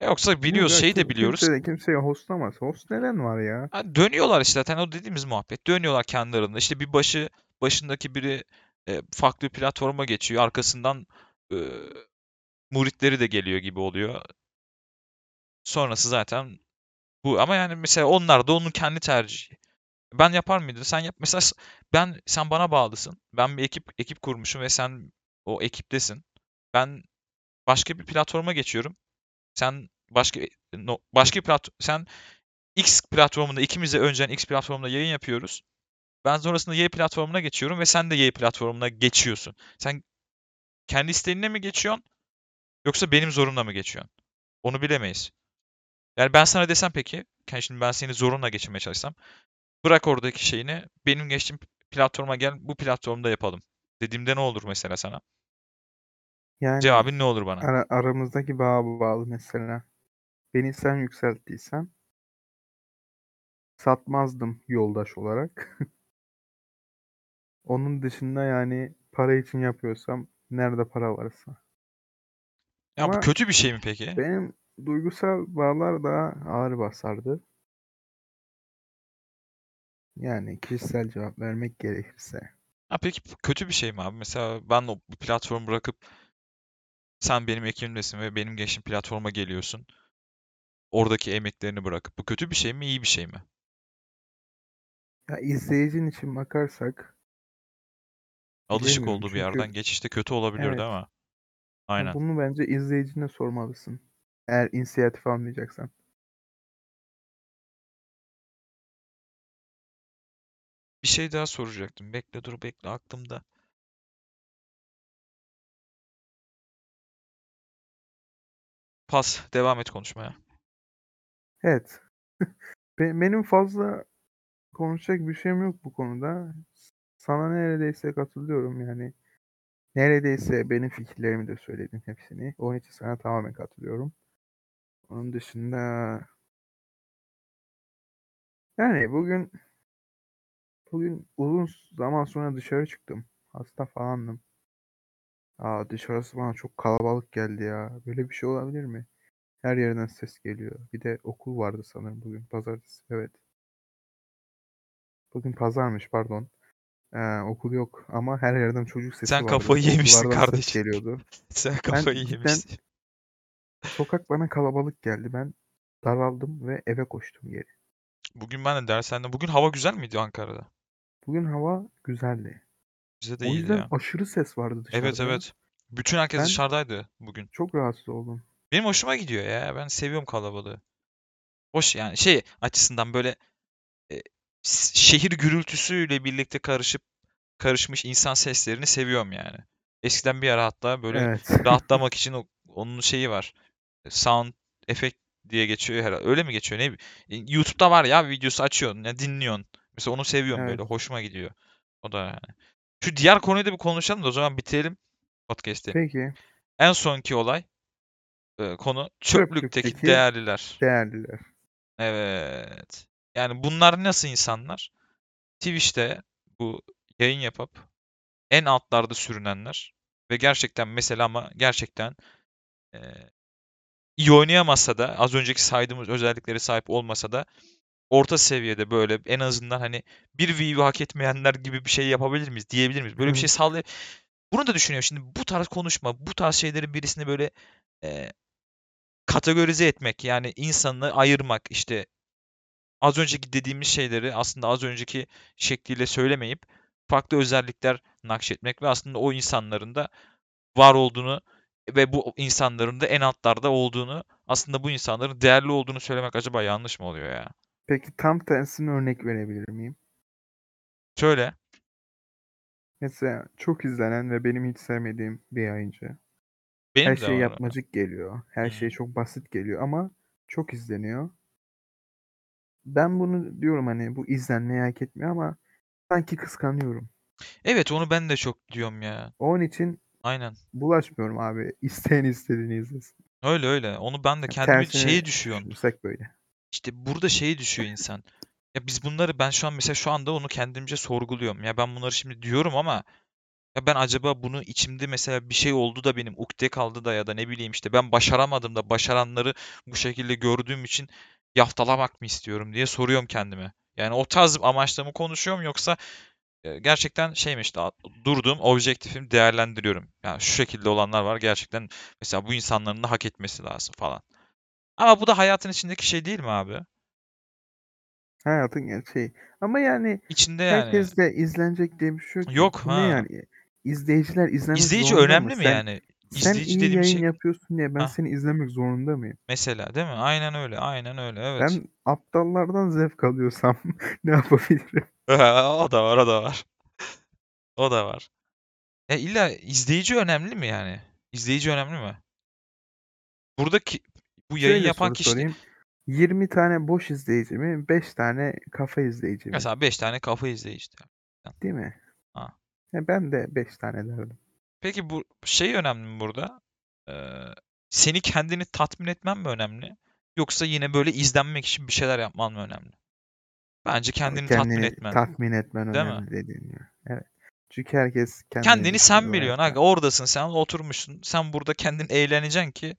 Yoksa Yok biliyoruz ya şeyi de biliyoruz. kimse de kimseye hostlamaz. Host neden var ya? Ha, dönüyorlar işte zaten o dediğimiz muhabbet. Dönüyorlar kendi aralarında. İşte bir başı başındaki biri e, farklı bir platforma geçiyor. Arkasından e, muritleri de geliyor gibi oluyor. Sonrası zaten bu. Ama yani mesela onlar da onun kendi tercihi. Ben yapar mıydım? Sen yap. Mesela ben sen bana bağlısın. Ben bir ekip ekip kurmuşum ve sen o ekiptesin. Ben başka bir platforma geçiyorum. Sen başka no, başka bir plat sen X platformunda ikimiz de önceden X platformunda yayın yapıyoruz. Ben sonrasında Y platformuna geçiyorum ve sen de Y platformuna geçiyorsun. Sen kendi isteğinle mi geçiyorsun yoksa benim zorumla mı geçiyorsun? Onu bilemeyiz. Yani ben sana desem peki, yani şimdi ben seni zorunla geçirmeye çalışsam, bırak oradaki şeyini, benim geçtiğim platforma gel, bu platformda yapalım. Dediğimde ne olur mesela sana? Yani Cevabın ne olur bana? ara, aramızdaki bağa bağlı mesela. Beni sen yükselttiysen satmazdım yoldaş olarak. Onun dışında yani para için yapıyorsam nerede para varsa. Ya bu Ama kötü bir şey mi peki? benim duygusal bağlar daha ağır basardı. Yani kişisel cevap vermek gerekirse. Ha peki kötü bir şey mi abi? Mesela ben o platformu bırakıp sen benim ekibimdesin ve benim geçtiğim platforma geliyorsun. Oradaki emeklerini bırakıp. Bu kötü bir şey mi, iyi bir şey mi? Ya izleyicin için bakarsak Alışık olduğu bir çünkü yerden geçişte kötü olabilir evet değil mi? Aynen. bunu bence izleyicine sormalısın. Eğer inisiyatif almayacaksan. Bir şey daha soracaktım. Bekle dur bekle aklımda. Pas. Devam et konuşmaya. Evet. Be- benim fazla konuşacak bir şeyim yok bu konuda. Sana neredeyse katılıyorum yani. Neredeyse benim fikirlerimi de söyledin hepsini. Onun için sana tamamen katılıyorum. Onun dışında yani bugün bugün uzun zaman sonra dışarı çıktım. Hasta falandım. Aa dışarısı bana çok kalabalık geldi ya. Böyle bir şey olabilir mi? Her yerden ses geliyor. Bir de okul vardı sanırım bugün. Pazartesi. Evet. Bugün pazarmış pardon. Ee, okul yok ama her yerden çocuk sesi Sen vardı. kafayı yemişsin Okullardan ses kardeşim. geliyordu. Sen kafayı cidden yemişsin. Sokak bana kalabalık geldi. Ben daraldım ve eve koştum geri. Bugün ben de dershanede. Bugün hava güzel miydi Ankara'da? Bugün hava güzeldi. Bize de O iyiydi yüzden ya. aşırı ses vardı dışarıda. Evet evet. Bütün herkes Ben- dışarıdaydı bugün. Çok rahatsız oldum. Benim hoşuma gidiyor ya. Ben seviyorum kalabalığı. Hoş yani şey açısından böyle e, s- şehir gürültüsüyle birlikte karışıp karışmış insan seslerini seviyorum yani. Eskiden bir ara hatta böyle Evet. rahatlamak için o- onun şeyi var. Sound efekt diye geçiyor herhalde. Öyle mi geçiyor? Ne? E, YouTube'da var ya videosu açıyorsun, ya dinliyorsun. Mesela onu seviyorum Evet. böyle. Hoşuma gidiyor. O da yani. Şu diğer konuyu da bir konuşalım da o zaman bitirelim podcast'i. Peki. En sonki olay e, konu çöplükteki Çöplükteki değerliler. Değerliler. Evet. Yani bunlar nasıl insanlar? Twitch'te bu yayın yapıp en altlarda sürünenler ve gerçekten mesela ama gerçekten e, iyi oynayamasa da az önceki saydığımız özellikleri sahip olmasa da orta seviyede böyle en azından hani bir view hak etmeyenler gibi bir şey yapabilir miyiz diyebilir miyiz? Böyle bir şey sağlay Bunu da düşünüyorum. Şimdi bu tarz konuşma, bu tarz şeylerin birisini böyle e, kategorize etmek yani insanı ayırmak işte az önceki dediğimiz şeyleri aslında az önceki şekliyle söylemeyip farklı özellikler nakşetmek ve aslında o insanların da var olduğunu ve bu insanların da en altlarda olduğunu aslında bu insanların değerli olduğunu söylemek acaba yanlış mı oluyor ya? Peki tam tersine örnek verebilir miyim? Söyle. Mesela çok izlenen ve benim hiç sevmediğim bir yayıncı. Benim Her şey var. yapmacık geliyor. Her şey Hmm. çok basit geliyor ama çok izleniyor. Ben bunu diyorum hani bu izlenmeyi hak etmiyor ama sanki kıskanıyorum. Evet onu ben de çok diyorum ya. Onun için Aynen. bulaşmıyorum abi. İsteyen istediğini izlesin. Öyle öyle. Onu ben de Yani kendimi tersine şeye düşüyorum. böyle. İşte burada şeyi düşüyor insan. Ya biz bunları ben şu an mesela şu anda onu kendimce sorguluyorum. Ya ben bunları şimdi diyorum ama ya ben acaba bunu içimde mesela bir şey oldu da benim ukde kaldı da ya da ne bileyim işte ben başaramadım da başaranları bu şekilde gördüğüm için yaftalamak mı istiyorum diye soruyorum kendime. Yani o tarz amaçla mı konuşuyorum yoksa gerçekten şeymiş daha durdum objektifim değerlendiriyorum. Yani şu şekilde olanlar var gerçekten mesela bu insanların da hak etmesi lazım falan. Ama bu da hayatın içindeki şey değil mi abi? Hayatın gerçeği. Ama yani İçinde yani. herkes de izlenecek diye bir şey yok. Yok, ha. Ne yani? İzleyiciler izlemek İzleyici önemli mi Sen, yani? sen İzleyici iyi dediğim yayın şey yapıyorsun diye ben Hah. seni izlemek zorunda mıyım? mesela değil mi? Aynen öyle. Aynen öyle. Evet. Ben aptallardan zevk alıyorsam ne yapabilirim? o da var, o da var. O da var. Ya illa izleyici önemli mi yani? İzleyici önemli mi? Buradaki bu yayın Şöyle yapan soru kişi sorayım. 20 tane boş izleyici mi? 5 tane kafa izleyici mi? mesela 5 tane kafa izleyici. Değil mi? Ha. Ya ben de 5 tane derdim. Peki bu şey önemli mi burada? Ee, seni kendini tatmin etmen mi önemli? Yoksa yine böyle izlenmek için bir şeyler yapman mı önemli? Bence kendini tatmin Kendini etmen. tatmin etmen Değil mi? önemli dediğin gibi. Evet. Çünkü herkes kendini Kendini sen biliyorsun. Aga. Oradasın sen oturmuşsun. Sen burada kendin eğleneceksin ki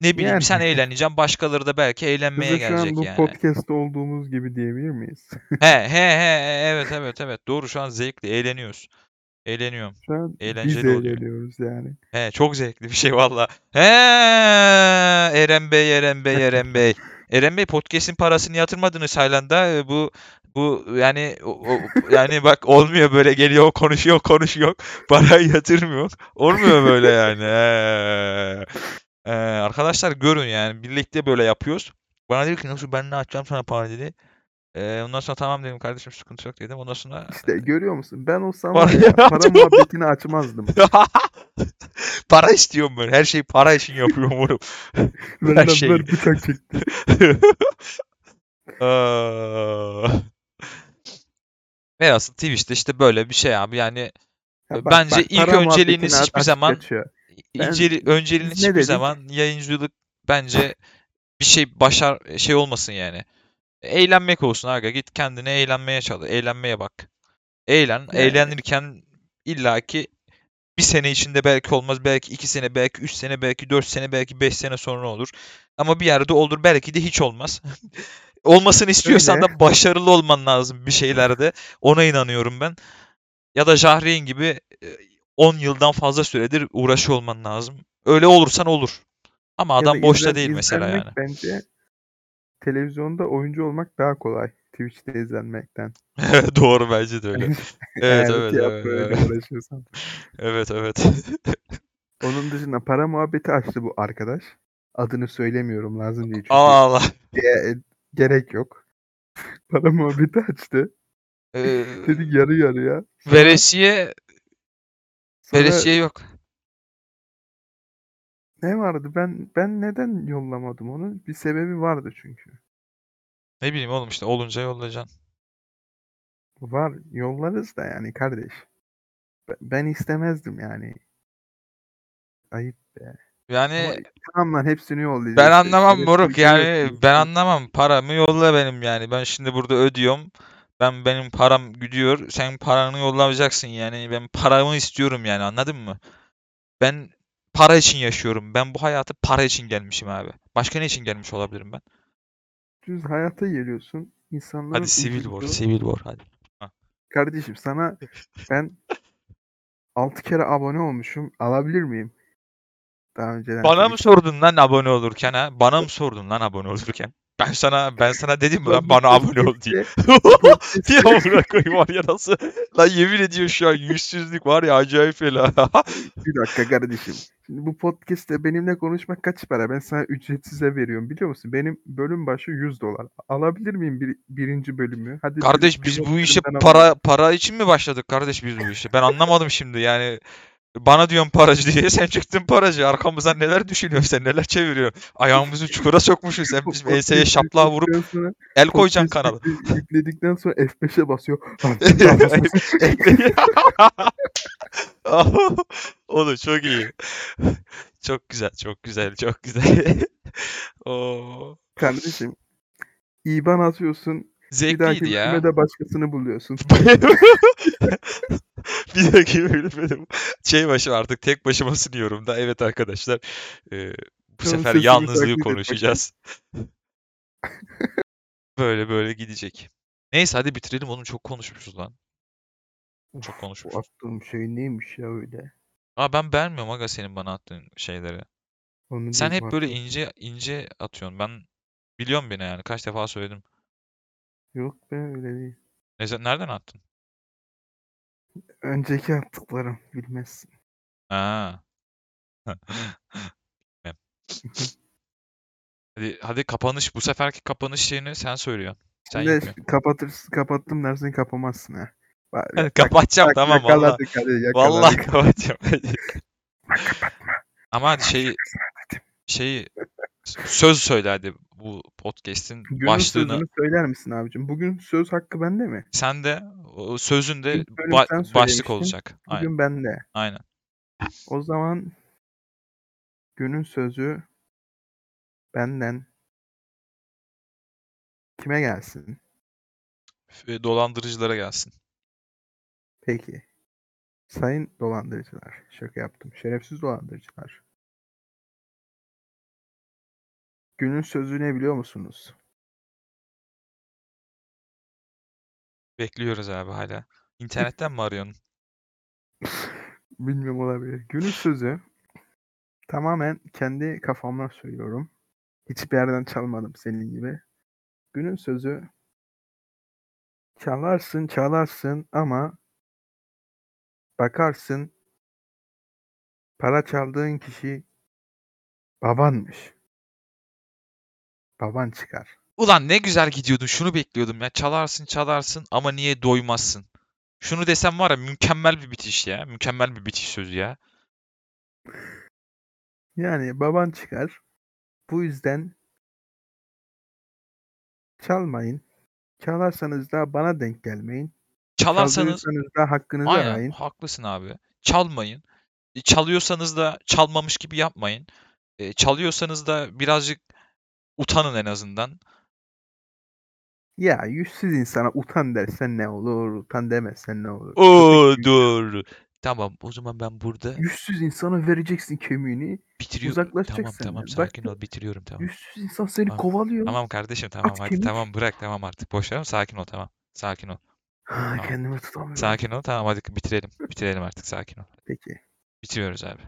ne bileyim Yani. sen eğleneceksin. Başkaları da belki eğlenmeye Biz de şu an gelecek bu yani. podcast'te olduğumuz gibi diyebilir miyiz? He he he evet evet evet doğru şu an zevkli eğleniyoruz. Eğleniyorum. Şu an biz Eğlenceli oluyor. eğleniyoruz yani. He çok zevkli bir şey valla. He Eren Bey Eren Bey Eren Bey. Eren Bey podcast'in parasını yatırmadınız Highland'a. E, Bu bu yani o- o- yani bak olmuyor böyle geliyor konuşuyor konuşuyor parayı yatırmıyor. Olmuyor böyle yani. He. Ee, arkadaşlar görün yani birlikte böyle yapıyoruz. Bana dedi ki nasıl ben ne açacağım sana para dedi. Ee, ondan sonra tamam dedim kardeşim sıkıntı yok dedim. Ondan sonra İşte görüyor musun? Ben olsam Para ya para muhabbetini açmazdım. para istiyorum ben. Her şeyi para için yapıyorum oğlum. Benden şeyi. ver bıçak çekti. Aa. Velhasıl Twitch'te işte böyle bir şey abi. Yani Ha, bak, bence bak, ilk önceliğiniz hiçbir zaman. Ben- inceli, önceliğiniz hiçbir dedik? zaman yayıncılık bence bir şey başar şey olmasın yani. Eğlenmek olsun aga git kendine eğlenmeye çalış. Eğlenmeye bak. Eğlen. Yani. Eğlenirken illaki bir sene içinde belki olmaz. Belki iki sene, belki üç sene, belki dört sene, belki beş sene sonra olur. Ama bir yerde olur. Belki de hiç olmaz. Olmasını istiyorsan Öyle. da başarılı olman lazım bir şeylerde. Ona inanıyorum ben. Ya da Jahreyn gibi e, 10 yıldan fazla süredir uğraşıyor olman lazım. Öyle olursan olur. Ama adam boşta izlen- değil mesela yani. Bence televizyonda oyuncu olmak daha kolay Twitch'te izlenmekten. Doğru bence de öyle. Evet evet evet. Evet evet. evet. Onun dışında para muhabbeti açtı bu arkadaş. Adını söylemiyorum lazım değil çünkü Allah Allah. ge- gerek yok. Para muhabbeti açtı. Ee, Dedik yarı yarıya. Sonra, veresiye sonra veresiye yok. ne vardı? Ben ben neden yollamadım onu? Bir sebebi vardı çünkü. Ne bileyim oğlum işte olunca yollayacaksın. Var yollarız da yani kardeş. Be- Ben istemezdim yani. Ayıp be. Yani tamam lan hepsini yollayacağız ben işte. anlamam Şerefsiz moruk yani ben anlamam paramı yolla benim yani ben şimdi burada ödüyorum ben benim param gidiyor sen paranı yollamayacaksın yani ben paramı istiyorum yani anladın mı? Ben para için yaşıyorum ben bu hayata para için gelmişim abi başka ne için gelmiş olabilirim ben? Düz hayata geliyorsun. İnsanların Hadi Civil War ucuzluğu- Civil War hadi. Kardeşim sana ben 6 kere abone olmuşum. Alabilir miyim? Daha önceden. Bana mı sordun lan abone olurken ha? Bana mı sordun lan abone olurken? Ben sana ben sana dedim mi lan bana abone ol diye. Ya amına koyayım var ya nasıl? Lan yemin ediyor şu an yüzsüzlük var ya acayip fena. Bir dakika kardeşim. Şimdi bu podcast'te benimle konuşmak kaç para? Ben sana ücretsize veriyorum biliyor musun? Benim bölüm başı 100 dolar. Alabilir miyim bir, birinci bölümü? Hadi Kardeş bir biz bu işe para para için mi başladık kardeş biz bu işe? Ben anlamadım şimdi yani. Bana diyorsun paracı diye sen çıktın paracı. Arkamızdan neler düşünüyorsun sen neler çeviriyorsun. Ayağımızı çukura sokmuşsun sen bizim enseye şaplığa vurup sonra- el koyacaksın kanala. yükle- Yükledikten sonra F5'e basıyor. Oğlum çok iyi. Çok güzel, çok güzel, çok güzel. Oo. Kardeşim İban atıyorsun. Bir dahaki Zevkliydi ya. de başkasını buluyorsun. Bir dahaki bölümde de şey başım artık tek başıma sunuyorum da. Evet arkadaşlar. e, bu Tamam, sefer yalnızlığı taklit et bakayım. konuşacağız. Böyle böyle gidecek. Neyse hadi bitirelim onu çok konuşmuşuz lan. Çok Bu konuşmuşuz. attığım şey neymiş ya öyle? Aa ben beğenmiyorum aga senin bana attığın şeyleri. Onu Sen hep böyle ince ince atıyorsun. Ben biliyorum beni yani. Kaç defa söyledim. Yok be öyle değil. Ne, nereden attın? Önceki attıklarım bilmezsin. Bilmem. Hadi, hadi kapanış. Bu seferki kapanış şeyini sen söylüyorsun. Sen Şimdi yapıyorsun. kapatırsın, kapattım dersin kapamazsın ha. Bak, bak, kapatacağım bak, tamam valla. Vallahi kapatacağım. Bak, kapatma. Ama hadi şeyi şeyi söz söyle hadi bu podcast'in Günün başlığını. sözünü söyler misin abicim? Bugün söz hakkı bende mi? Sen de o sözün de ba- başlık olacak. Aynen. Bugün bende. Aynen. O zaman günün sözü benden kime gelsin? F- Dolandırıcılara gelsin. Peki. Sayın dolandırıcılar. Şaka yaptım. Şerefsiz dolandırıcılar. Günün sözü ne biliyor musunuz? Bekliyoruz abi hala. İnternetten mi arıyorsun? Bilmiyorum olabilir. Günün sözü tamamen kendi kafamdan söylüyorum. Hiçbir yerden çalmadım senin gibi. Günün sözü çalarsın çalarsın ama bakarsın para çaldığın kişi babanmış. Baban çıkar. Ulan ne güzel gidiyordun. Şunu bekliyordum ya. Çalarsın çalarsın ama niye doymazsın? Şunu desem var ya mükemmel bir bitiş ya. Mükemmel bir bitiş sözü ya. Yani baban çıkar. Bu yüzden çalmayın. Çalarsanız da bana denk gelmeyin. Çalarsanız da hakkınızı aynen arayın. haklısın abi. Çalmayın. E, Çalıyorsanız da çalmamış gibi yapmayın. E, Çalıyorsanız da birazcık utanın en azından. Ya yüzsüz insana utan dersen ne olur, utan demezsen ne olur. Gibi. doğru. Tamam o zaman ben burada Yüzsüz insana vereceksin kemiğini. bitiriyorum. Tamam uzaklaşacak tamam senden. Bak sakin ya, ol bitiriyorum tamam. Yüzsüz insan seni Tamam. kovalıyor. Tamam kardeşim tamam At hadi kemik. tamam bırak tamam artık boş ver sakin ol tamam. Sakin ol. Ha, kendimi tutamıyorum. Sakin ol tamam hadi bitirelim. Bitirelim artık sakin ol. Peki. Bitiriyoruz abi.